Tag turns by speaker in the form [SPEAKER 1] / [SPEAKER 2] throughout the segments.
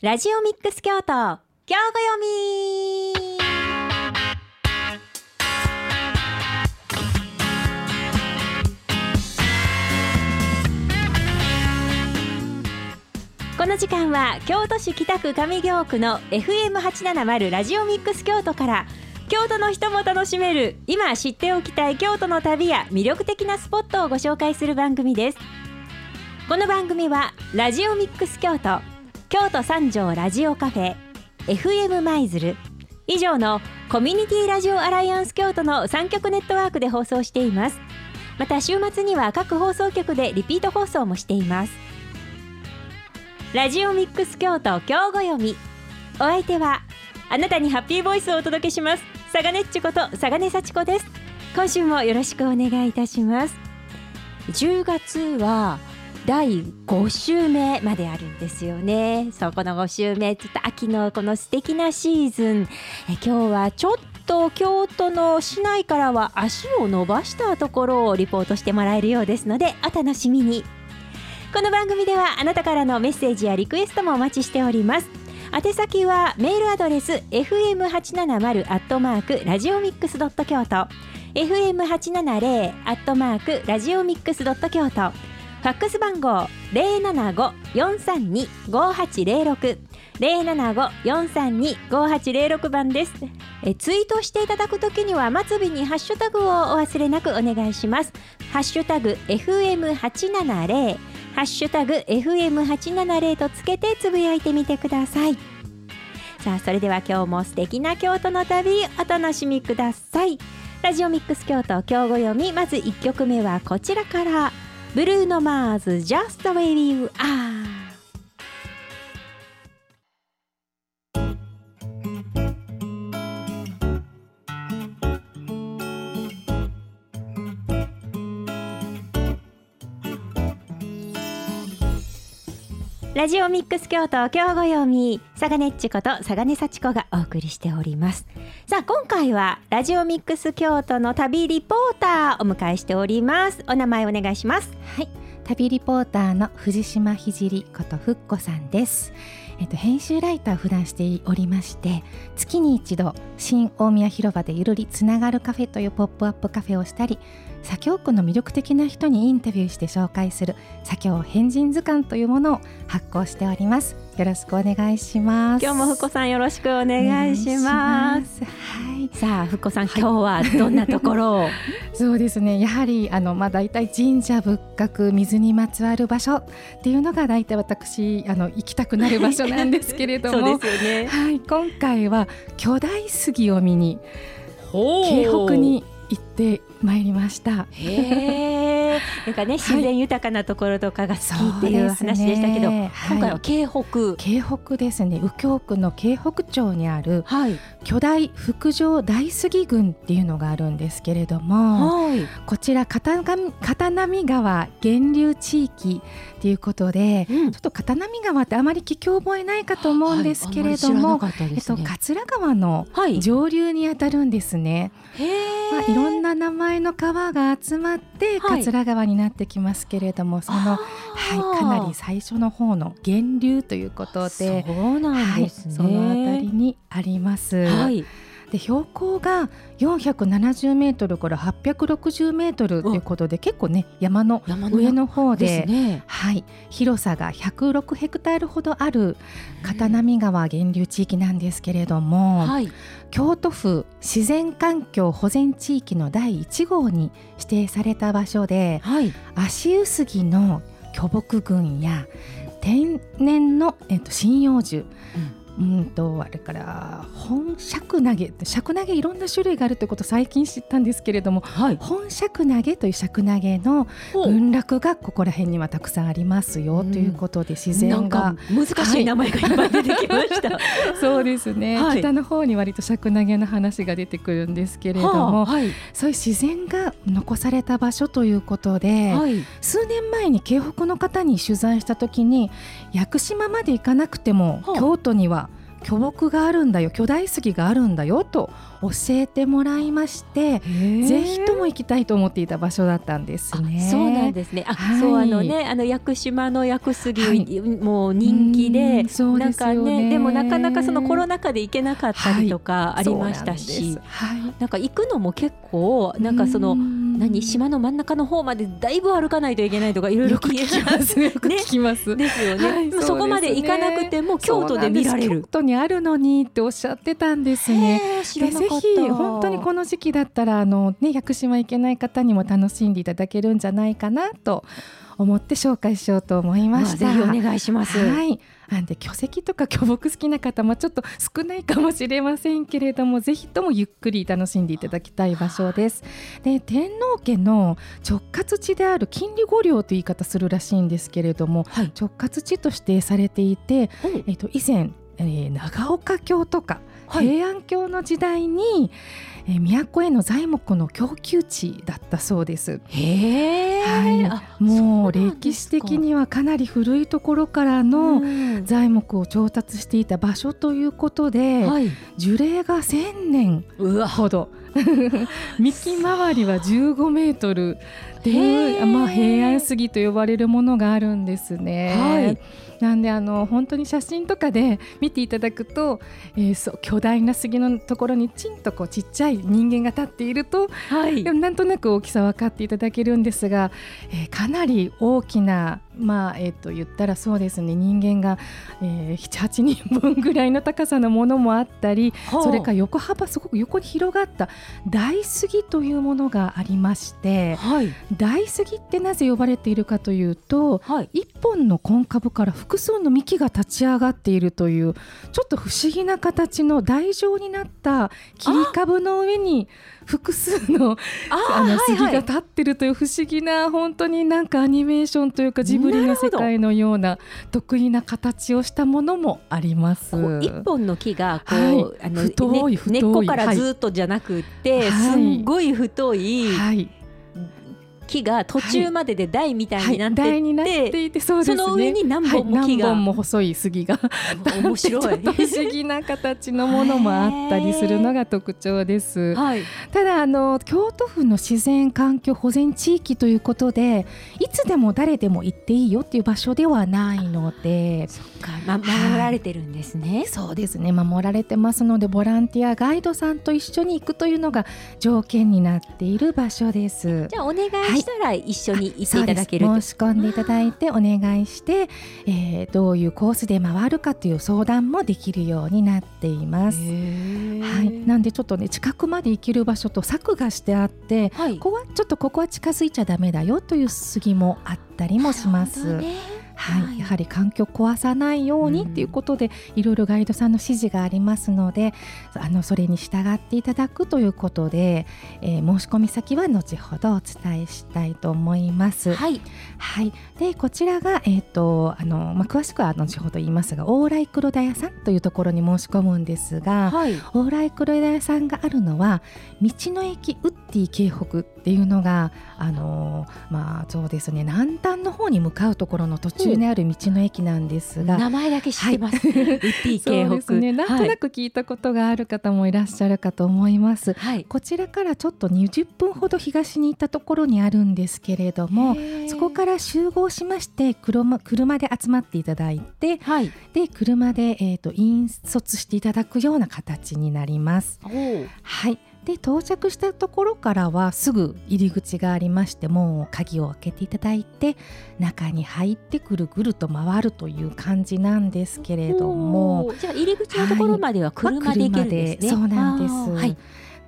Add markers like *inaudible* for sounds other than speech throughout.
[SPEAKER 1] ラジオミックス京都。京子読み。この時間は京都市北区上京区の FM870 ラジオミックス京都から京都の人も楽しめる今知っておきたい京都の旅や魅力的なスポットをご紹介する番組です。この番組はラジオミックス京都。京都三条ラジオカフェ FM 舞鶴。以上のコミュニティラジオアライアンス京都の3局ネットワークで放送しています。また週末には各放送局でリピート放送もしています。ラジオミックス京都京子読み。お相手はあなたにハッピーボイスをお届けします。佐賀ねっちこと佐賀根幸子です。今週もよろしくお願いいたします。10月は第5週目まであるんですよね。そうこの5週目ちょっと秋のこの素敵なシーズン。え今日はちょっと京都の市内からは足を伸ばしたところをリポートしてもらえるようですのでお楽しみに。この番組ではあなたからのメッセージやリクエストもお待ちしております。宛先はメールアドレス fm870 アットマークラジオミックスドット京都。fm870 アットマークラジオミックスドット京都。ファックス番号零七五四三二五八零六。零七五四三二五八零六番です。えツイートしていただくときには末尾にハッシュタグをお忘れなくお願いします。ハッシュタグ FM 八七零。ハッシュタグ FM 八七零とつけてつぶやいてみてください。さあそれでは今日も素敵な京都の旅お楽しみください。ラジオミックス京都京語読みまず一曲目はこちらから。ブルーノ・マーズ Just the way you are ラジオミックス京都今日ご読み佐賀ねっちこと佐賀根幸子がお送りしております。さあ今回はラジオミックス京都の旅リポーターお迎えしております。お名前お願いします。
[SPEAKER 2] はい、旅リポーターの藤島ひじりことふっこさんです。えっと編集ライターを普段しておりまして、月に一度新大宮広場でゆるりつながるカフェというポップアップカフェをしたり、左京区の魅力的な人にインタビューして紹介する左京変人図鑑というものを発行しております。よろしくお願いします。
[SPEAKER 1] 今日もふっこさんよろしくお願いします。
[SPEAKER 2] はい。
[SPEAKER 1] さあふっこさん、今日はどんなところを？*laughs*
[SPEAKER 2] そうですねやはりあの、まあ、大体神社仏閣水にまつわる場所っていうのが大体私あの行きたくなる場所なんですけれども *laughs*
[SPEAKER 1] そうですよね
[SPEAKER 2] はい、今回は巨大杉を見に
[SPEAKER 1] ほ
[SPEAKER 2] 京北に行ってまいりました。
[SPEAKER 1] なんかね自然豊かなところとかが好きっていう話でしたけど、
[SPEAKER 2] そうですね
[SPEAKER 1] 今回は京北。
[SPEAKER 2] 京北ですね。右京区の京北町にある
[SPEAKER 1] はい。
[SPEAKER 2] 巨大福城大杉群っていうのがあるんですけれども、
[SPEAKER 1] はい。
[SPEAKER 2] こちら片波川源流地域ということで、
[SPEAKER 1] うん。
[SPEAKER 2] ちょっと片波川ってあまり聞き覚えないかと思うんですけれども、
[SPEAKER 1] はいあんまり知らなかった
[SPEAKER 2] えっと、桂川の
[SPEAKER 1] はい。
[SPEAKER 2] 上流にあたるんですね、まあ、いろんな名前の川が集まって
[SPEAKER 1] はい
[SPEAKER 2] 桂川になってきますけれども、その、
[SPEAKER 1] あ
[SPEAKER 2] はい、かなり最初の方の源流ということで。
[SPEAKER 1] そうなんですね、
[SPEAKER 2] はい、そのあたりにあります。
[SPEAKER 1] はい
[SPEAKER 2] で標高が470メートルから860メートルということで結構ね山の上の方で。
[SPEAKER 1] ね。
[SPEAKER 2] はい、広さが106ヘクタールほどある片波川源流地域なんですけれども、
[SPEAKER 1] はい。
[SPEAKER 2] 京都府自然環境保全地域の第1号に指定された場所で
[SPEAKER 1] はい。
[SPEAKER 2] 足臼杉の巨木群や天然の、えっと、針葉樹、うんとあれから本尺投げ尺投げいろんな種類があるということを最近知ったんですけれども
[SPEAKER 1] はい。
[SPEAKER 2] 本尺投げという尺投げの群落がここら辺にはたくさんありますよ
[SPEAKER 1] うん。
[SPEAKER 2] ということで自然が
[SPEAKER 1] か難しい。名前がいっぱい出てきました。*laughs*
[SPEAKER 2] そうですね、
[SPEAKER 1] はい。
[SPEAKER 2] 北の方に割と尺投げの話が出てくるんですけれども、
[SPEAKER 1] はあはい。
[SPEAKER 2] そういう自然が残された場所ということで、
[SPEAKER 1] はい。
[SPEAKER 2] 数年前に京北の方に取材した時に屋久島まで行かなくても、
[SPEAKER 1] はあ。
[SPEAKER 2] 京都には巨木があるんだよ巨大杉があるんだよと教えてもらいましてぜひとも行きたいと思っていた場所だったんですね。
[SPEAKER 1] そうなんですね。あ、はい、そうあのねあの屋久島の屋久杉、はい、もう人気で、うなんかねでもなかなかそのコロナ禍で行けなかったりとかありましたし、はい、なんか行くのも結構なんかその何島の真ん中の方までだいぶ歩かないといけないとかいろいろ聞
[SPEAKER 2] きますよく聞きます。
[SPEAKER 1] ね、ですよね。はい、そこまで行かなくても京都で見られる。
[SPEAKER 2] 京都にあるのにっておっしゃってたんですね。でぜひ本当にこの時期だったらあのね屋久島行けない方にも楽しんでいただけるんじゃないかなと思って紹介しようと思いました。
[SPEAKER 1] ぜひお願いします。
[SPEAKER 2] はい。なんで巨石とか巨木好きな方もちょっと少ないかもしれませんけれどもぜひともゆっくり楽しんでいただきたい場所です。で天皇家の直轄地である金利五領という言い方するらしいんですけれども、はい、直轄地と指定されていて、えっと以前、えー、長岡京とか平安京の時代に、えー、都への材木の供給地だったそうです。
[SPEAKER 1] へ
[SPEAKER 2] はい、もう歴史的にはかなり古いところからの材木を調達していた場所ということで、はい、樹齢が1000年ほど。*laughs* 幹回りは15メートルっていう、まあ、平安杉と呼ばれるものがあるんですね。はいなんであの本当に写真とかで見ていただくと、えー、そう巨大な杉のところにちんとこうちっちゃい人間が立っていると、はい、なんとなく大きさ分かっていただけるんですが、えー、かなり大きなまあえー、と言ったらそうですね人間が、えー、78人分ぐらいの高さのものもあったりそれから横幅すごく横に広がった大杉というものがありまして、はい、大杉ってなぜ呼ばれているかというと、はい、1本の根株から複数の幹が立ち上がっているというちょっと不思議な形の台状になった切り株の上に複数の *laughs* あの杉が立ってるという不思議な本当になんかアニメーションというかジブリの世界のような得意な形をしたものもあります。
[SPEAKER 1] 一本の木がこう、はい、あの太い太い根っこからずっとじゃなくて、はい、すごい太い、はい木が途中までで台みたいになってい、になっていてその上に何本も木が、
[SPEAKER 2] 本も細い杉が。
[SPEAKER 1] 面白い。*laughs*
[SPEAKER 2] 不思議な形のものもあったりするのが特徴です。はい、ただあの京都府の自然環境保全地域ということでいつでも誰でも行っていいよっていう場所ではないので。
[SPEAKER 1] そっか、ま、守られてるんですね、
[SPEAKER 2] そうですね。守られてますのでボランティアガイドさんと一緒に行くというのが条件になっている場所です。
[SPEAKER 1] じゃあお願いしたら一緒に行っていただける
[SPEAKER 2] 申し込んでいただいてお願いして、えー、どういうコースで回るかという相談もできるようになっています。はい、なんでちょっとね近くまで行ける場所と策がしてあって、はい、ここはちょっとここは近づいちゃだめだよという杉もあったりもします。はい、やはり環境壊さないようにっていうことで、いろいろガイドさんの指示がありますのであのそれに従っていただくということで、えー、申し込み先は後ほどお伝えしたいと思います。はい、はい、でこちらが、えーとあのまあ、詳しくは後ほど言いますが往来黒田屋さんというところに申し込むんですが、はい、往来黒田屋さんがあるのは道の駅ウッディ京北っていうのがあのまあそうですね南端の方に向かうところの途中中にある道の駅なんですが、
[SPEAKER 1] 名前だけ知ってます、はい、ウッディ京北
[SPEAKER 2] ね、なんとなく聞いたことがある方もいらっしゃるかと思います、はい、こちらからちょっと20分ほど東に行ったところにあるんですけれどもそこから集合しまして車車で集まっていただいて、はい、で車で、えーと、引率していただくような形になります。はいで到着したところからはすぐ入り口がありましてもう鍵を開けていただいて中に入ってくるぐると回るという感じなんですけれども。
[SPEAKER 1] じゃあ入り口のところまでは車で行けるんですね、
[SPEAKER 2] はいまあ、そうなんです、はい、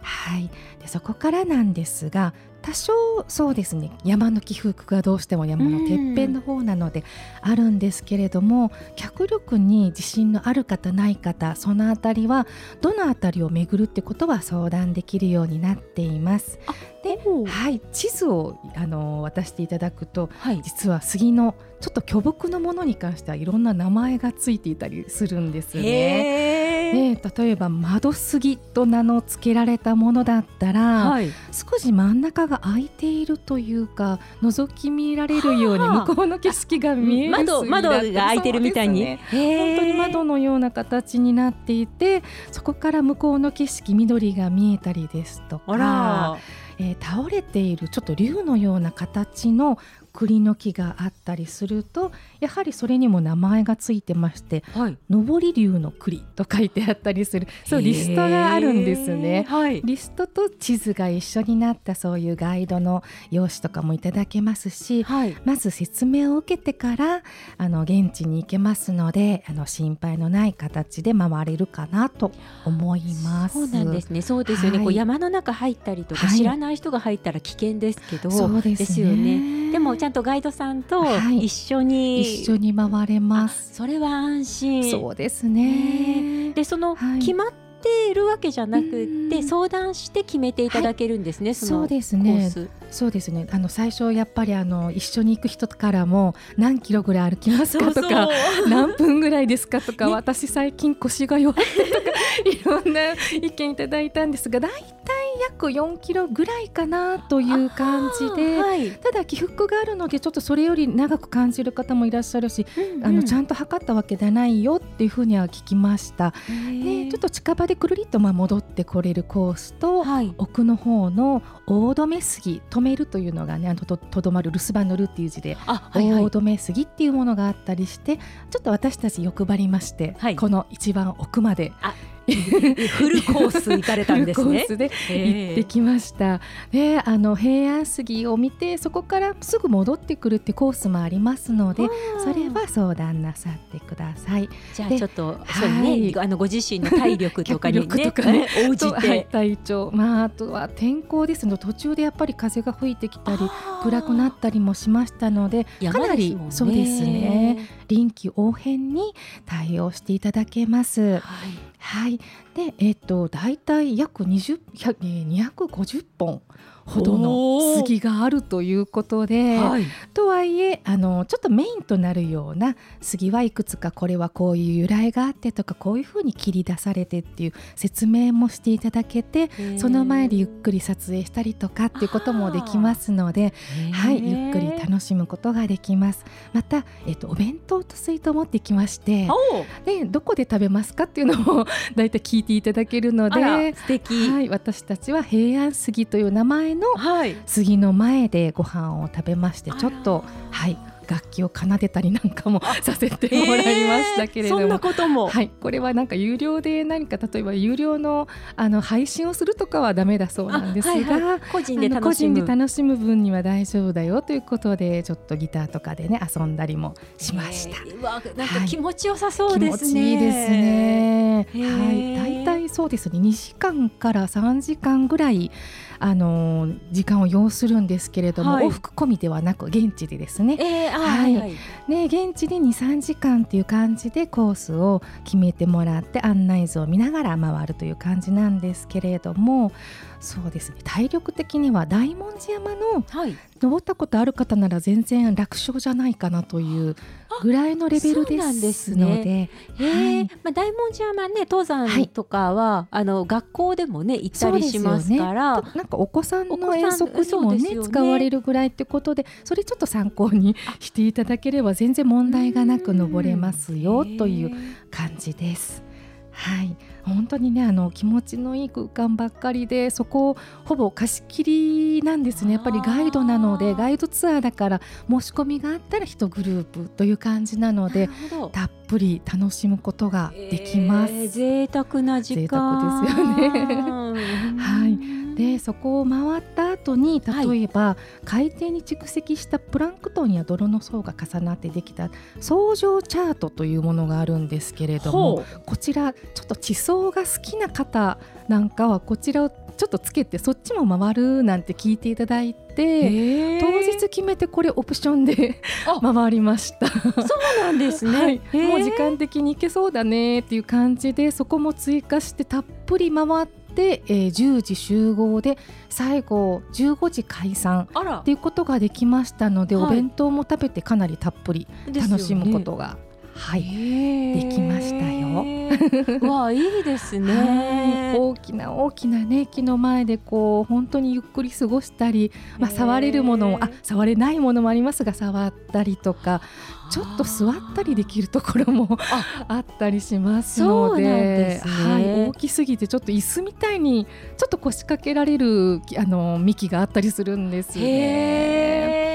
[SPEAKER 2] はい、でそこからなんですが多少そうですね山の起伏がどうしても山のてっぺんの方なのであるんですけれども脚力に自信のある方ない方その辺りはどの辺りを巡るってことは相談できるようになっています。で、はい、地図をあの渡していただくと、はい、実は杉のちょっと巨木のものに関してはいろんな名前がついていたりするんですね。ね、例えば窓杉と名の付けられたものだったら、はい、少し真ん中が開いているというか覗き見られるように向こうの景色が見える
[SPEAKER 1] 窓窓が開いてるみたいに、
[SPEAKER 2] ね、本当に窓のような形になっていてそこから向こうの景色緑が見えたりですとか。えー、倒れているちょっと竜のような形の栗の木があったりするとやはりそれにも名前がついてまして「はい、上り竜の栗」と書いてあったりするそうリストがあるんですね、はい、リストと地図が一緒になったそういうガイドの用紙とかもいただけますし、はい、まず説明を受けてからあの現地に行けますのであの心配のない形で回れるかなと思います。
[SPEAKER 1] そうなんですね。そうですよね、こう山の中入ったりとか、知らない人が入ったら危険ですけどそうですよね。でもちゃんとガイドさんと一緒に、
[SPEAKER 2] はい、一緒に回れます。
[SPEAKER 1] それは安心。
[SPEAKER 2] そうですね。
[SPEAKER 1] でその、決まっているわけじゃなくて相談して決めていただけるんですね、はい、
[SPEAKER 2] そうですね。そうですね。あの最初やっぱりあの一緒に行く人からも何キロぐらい歩きますかとか *laughs* 何分ぐらいですかとか、ね、*laughs* 私最近腰が弱ってとかいろんな意見いただいたんですが大体約4キロぐらいかなという感じで、はい、ただ起伏があるのでちょっとそれより長く感じる方もいらっしゃるし、うんうん、あのちゃんと測ったわけではないよっていうふうには聞きました。でちょっと近場でくるりとまあ戻ってこれるコースと、はい、奥の方の大止め杉止めるというのがねあのととどまる留守番のるっていう字で、はいはい、大止め杉っていうものがあったりしてちょっと私たち欲張りまして、はい、この一番奥まで *laughs*
[SPEAKER 1] フルコース行かれたんですね。
[SPEAKER 2] で行ってきました。で、あの平安杉を見てそこからすぐ戻ってくるってコースもありますので、それは相談なさってください。
[SPEAKER 1] じゃあちょっとそうね、あのご自身の体力とかにね、*laughs* ね応じて、
[SPEAKER 2] はい、体調、まああとは天候ですの途中でやっぱり風が吹いてきたり暗くなったりもしましたので、かなりそうですね。臨機応変に対応していただけます。はい、はい。で、えっ、ー、と大体約20、250本ほどの杉があるということで、はい、とはいえあのちょっとメインとなるような杉はいくつかこれはこういう由来があってとかこういうふうに切り出されてっていう説明もしていただけてその前でゆっくり撮影したりとかっていうこともできますので、はい、ゆっくり楽しむことができます。また、えっと、お弁当と水筒持ってきましてでどこで食べますかっていうのをだ *laughs* いたい聞いていただけるので
[SPEAKER 1] 素敵、
[SPEAKER 2] はい、私たちは平安杉という名前の杉の前でご飯を食べまして、ちょっとはい楽器を奏でたりなんかもさせてもらいましたけれども、えー、
[SPEAKER 1] そんなことも、
[SPEAKER 2] はい、これはなんか有料で何か例えば有料のあの配信をするとかはだめだそうなんですが、はいはい、
[SPEAKER 1] 個人で
[SPEAKER 2] 楽しむ。分には大丈夫だよということでちょっとギターとかでね遊んだりもしました。え
[SPEAKER 1] ー、わなんか気持ちよさそうです
[SPEAKER 2] ね。はい、いいですね。はい、大体そうですね。2時間から3時間ぐらいあの時間を要するんですけれども、はい、往復込みではなく現地でですね、
[SPEAKER 1] えー、はい、はい、
[SPEAKER 2] ね現地で23時間っていう感じでコースを決めてもらって案内図を見ながら回るという感じなんですけれどもそうですね。体力的には大文字山の、はい、登ったことある方なら全然楽勝じゃないかなというぐらいのレベルですので、ね。
[SPEAKER 1] はい。まあ、大文字山ね登山とかは、はい、あの学校でもね行ったりしますから、
[SPEAKER 2] ね、なんかお子さんの遠足にもね、ね、使われるぐらいってことでそれちょっと参考にしていただければ全然問題がなく登れますよという感じです。はい本当にねあの気持ちのいい空間ばっかりでそこをほぼ貸し切りなんですね。やっぱりガイドなのでガイドツアーだから申し込みがあったら1グループという感じなのでたっぷり楽しむことができます。えー、
[SPEAKER 1] 贅沢な時
[SPEAKER 2] 間。ですよね。*laughs* はいでそこを回った後に例えば、はい、海底に蓄積したプランクトンや泥の層が重なってできた層状チャートというものがあるんですけれどもこちらちょっと地層が好きな方なんかはこちらをちょっとつけてそっちも回るなんて聞いていただいて当日決めてこれオプションで回りました。そう
[SPEAKER 1] なんですね、
[SPEAKER 2] はい、もう時間的にいけそうだねっていう感じでそこも追加してたっぷり回ってで、えー、10時集合で最後15時解散っていうことができましたので、お弁当も食べてかなりたっぷり楽しむことが、はい、できましたよ。*laughs*
[SPEAKER 1] わあいいですね、
[SPEAKER 2] はい、大きな大きなね木の前でこう本当にゆっくり過ごしたり、まあ、触れるものもあ触れないものもありますが触ったりとかちょっと座ったりできるところもあ *laughs* ったりしますので、ね、はい、大きすぎてちょっと椅子みたいにちょっと腰掛けられるあの幹があったりするんですね。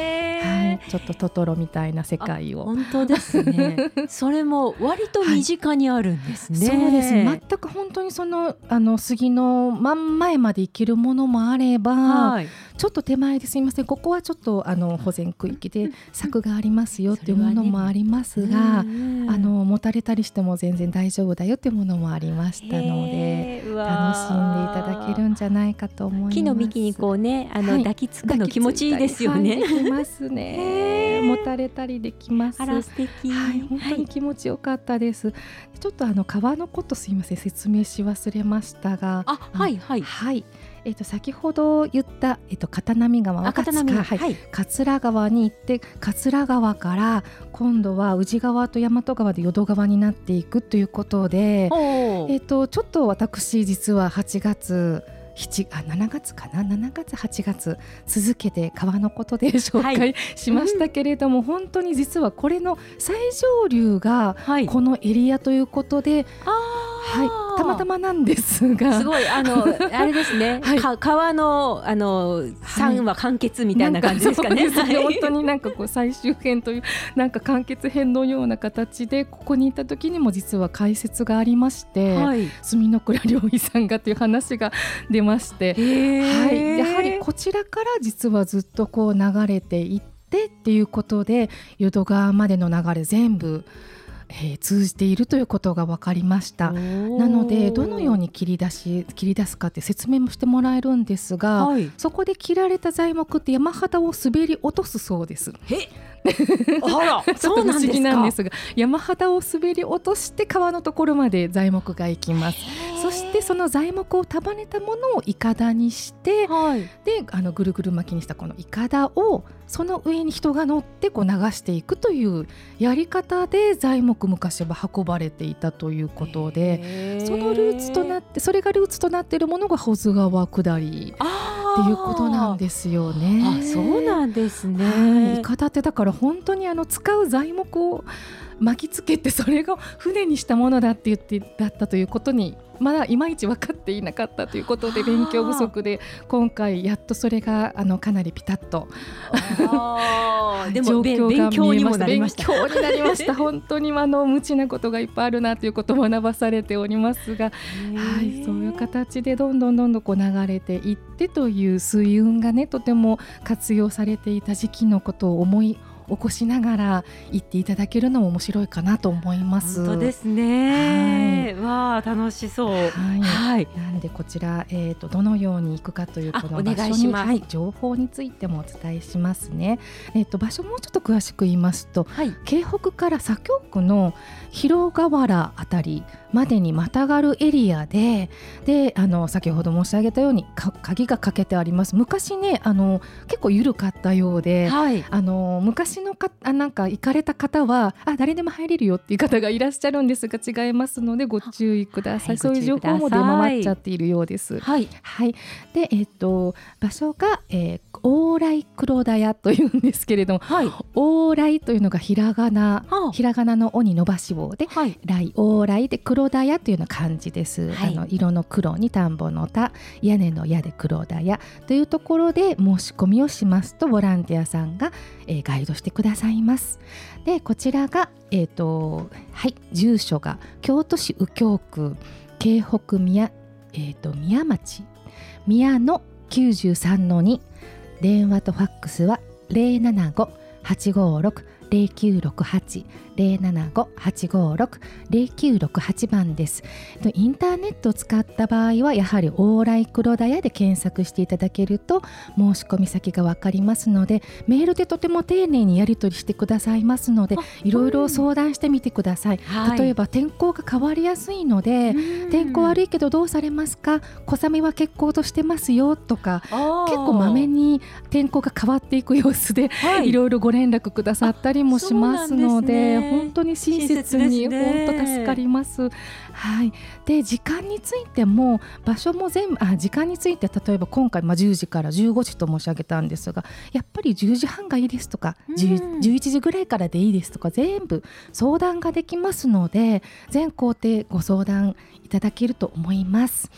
[SPEAKER 2] はい、ちょっとトトロみたいな世界を。
[SPEAKER 1] 本当ですね。*laughs* それも割と身近にあるんですね、
[SPEAKER 2] はい、そうです。全く本当にそのあの杉の真ん前まで行けるものもあれば、はい、ちょっと手前ですみません。ここはちょっとあの保全区域で柵がありますよっていうものもありますが、ね、あの持たれたりしても全然大丈夫だよっていうものもありましたので楽しんでいただけるんじゃないかと思います。
[SPEAKER 1] 木の幹にこうねあの、はい、抱きつくの気持ちいいですよね、
[SPEAKER 2] はい、ますね持たれたりできます。
[SPEAKER 1] あら素敵。
[SPEAKER 2] はい本当に気持ちよかったです、ちょっとあの川のことすいません。説明し忘れましたが。
[SPEAKER 1] あはいはい。
[SPEAKER 2] はい。えー、と先ほど言った、えー、と片波川若津はい、桂川に行って桂川から今度は宇治川と大和川で淀川になっていくということで、えー、とちょっと私実は8月7あ7月かな？7月8月続けて川のことで紹介しましたけれども、はいうん、本当に実はこれの最上流がこのエリアということで、はい、はい。たまたまなんですが。
[SPEAKER 1] すごいあの *laughs* あれですね、はい、川のあの三話完結みたいな感じですかね。*laughs*
[SPEAKER 2] はい、本当になんかこう最終編というなんか完結編のような形でここにいた時にも実は解説がありまして、はい、住の倉良医さんがという話が出まして、はい、やはりこちらから実はずっとこう流れていってっていうことで淀川までの流れ全部えー、通じているということが分かりました。なのでどのように切り出し切り出すかって説明もしてもらえるんですが、はい、そこで切られた材木って山肌を滑り落とすそうです。
[SPEAKER 1] あら *laughs*
[SPEAKER 2] ちょっと不思議なんですが山肌を滑り落として川のところまで材木が行きます。そしてその材木を束ねたものをいかだにして、はい、であのぐるぐる巻きにしたこのいかだをその上に人が乗ってこう流していくというやり方で材木昔は運ばれていたということでそのルーツとなってそれがルーツとなっているものが保津川下りっていうことなんですよね。
[SPEAKER 1] あそうなんですね。
[SPEAKER 2] いかだってだから本当にあの使う材木を巻きつけてそれが船にしたものだって言ってだったということにまだいまいち分かっていなかったということで勉強不足で今回やっとそれがあのかなりピタッと。*laughs*
[SPEAKER 1] でも勉強にもなりました。
[SPEAKER 2] 勉強になりました。*laughs* 本当にあの無知なことがいっぱいあるなということを学ばされておりますが、はい、そういう形でどんどんどんどんこう流れていってという水運がねとても活用されていた時期のことを思い起こしながら行っていただけるのも面白いかなと思います。
[SPEAKER 1] 本当ですね。はい、わあ楽しそう。はい。
[SPEAKER 2] はい、なんでこちらえっ、ー、とどのように行くかというこの場所にはい、情報についてもお伝えしますね。えっ、ー、と場所もうちょっと詳しく言いますと、はい、京北から左京区の広河原あたりまでにまたがるエリアでであの先ほど申し上げたように鍵がかけてあります。昔ねあの結構緩かったようで、はい、あの昔のかあなんか行かれた方はあ誰でも入れるよっていう方がいらっしゃるんですが違いますのでご注意ください、はい、そういう情報も出回っちゃっているようです。はい、はい、で、えーと、場所が、えー、往来黒田屋というんですけれども、はい、往来というのがひらがな、ひらがなの「お」に伸ばし棒で、はい、来往来で黒田屋というような感じです、はい、あの色の黒に田んぼの田屋根の屋で黒田屋というところで申し込みをしますとボランティアさんが、えー、ガイドしてくださいます。でこちらがえっ、ー、とはい住所が京都市右京区京北宮えっ、ー、と宮町宮の93の2電話とファックスは075-856 0968 075-856-0968番です。インターネットを使った場合はやはり往来黒田屋で検索していただけると申し込み先が分かりますのでメールでとても丁寧にやり取りしてくださいますのでいろいろ相談してみてください、はい、例えば天候が変わりやすいので天候悪いけどどうされますか？小雨は欠航としてますよとか結構まめに天候が変わっていく様子で、はい、いろいろご連絡くださったりもしますので、
[SPEAKER 1] ね、
[SPEAKER 2] 本当に親切に本当助かります。はい、で時間についても場所も全部あ時間について例えば今回、まあ、10時から15時と申し上げたんですがやっぱり10時半がいいですとか、うん、11時ぐらいからでいいですとか全部相談ができますので全工程ご相談いただけると思います。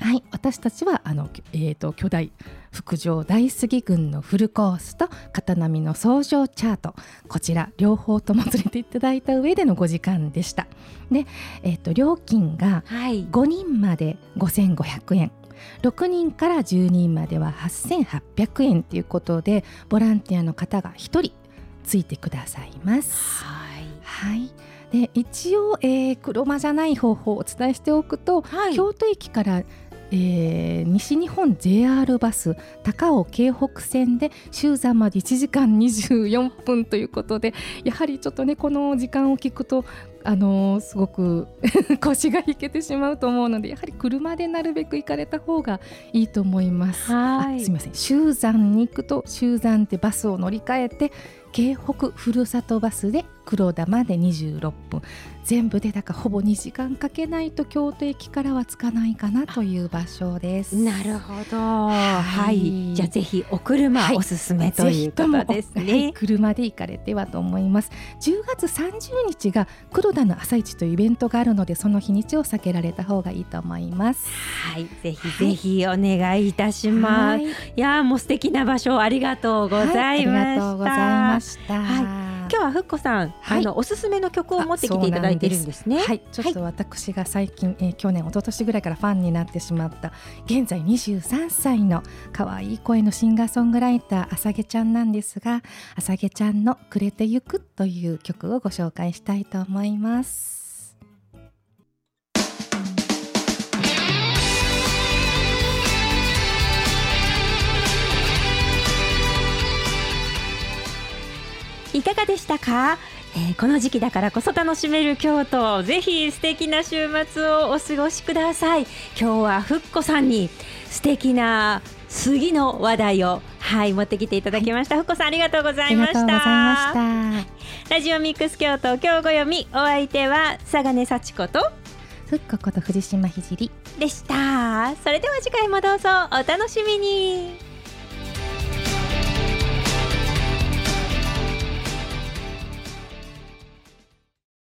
[SPEAKER 2] はい、私たちはあの、えーと、巨大副上大杉郡のフルコースと片波の相乗チャート。こちら両方とも連れていただいた上での5時間でした。で、えーと、料金が5人まで5500円、6人から10人までは8800円ということでボランティアの方が1人ついてくださいます。
[SPEAKER 1] はい、
[SPEAKER 2] はい。で一応、えー、車じゃない方法をお伝えしておくと、はい、京都駅からえー、西日本 JR バス高尾京北線で終山まで1時間24分ということでやはりちょっとねこの時間を聞くとあのー、すごく *laughs* 腰が引けてしまうと思うのでやはり車でなるべく行かれた方がいいと思います。はい。すみません。終山に行くと終山でバスを乗り換えて京北ふるさとバスで黒田まで26分全部でだからほぼ2時間かけないと京都駅からは着かないかなという場所です。
[SPEAKER 1] なるほど。はい、じゃあぜひお車おすすめ、はい、ということですね、はい、
[SPEAKER 2] 車で行かれてはと思います。10月30日が黒田の朝市というイベントがあるのでその日にちを避けられた方がいいと思います。
[SPEAKER 1] はい。ぜひぜひお願いいたします、い。やもう素敵な場所ありがとうございました、あり
[SPEAKER 2] がとうございました、
[SPEAKER 1] はい今日はふっこさん、はい、あのおすすめの曲を持ってきていただいているんですね。
[SPEAKER 2] はい、ちょっと私が最近、えー、去年一昨年ぐらいからファンになってしまった現在23歳の可愛い声のシンガーソングライターあさげちゃんなんですが、あさげちゃんのくれてゆくという曲をご紹介したいと思います。
[SPEAKER 1] かがでしたか、えー、この時期だからこそ楽しめる京都ぜひ素敵な週末をお過ごしください。今日はふっこさんに素敵な杉の話題をはい持ってきていただきました、はい、ふっこさんありがとうございました。ラジオミックス京都今日ご読みお相手は佐賀根幸子と
[SPEAKER 2] ふっここと藤島ひじり
[SPEAKER 1] でした。それでは次回もどうぞお楽しみに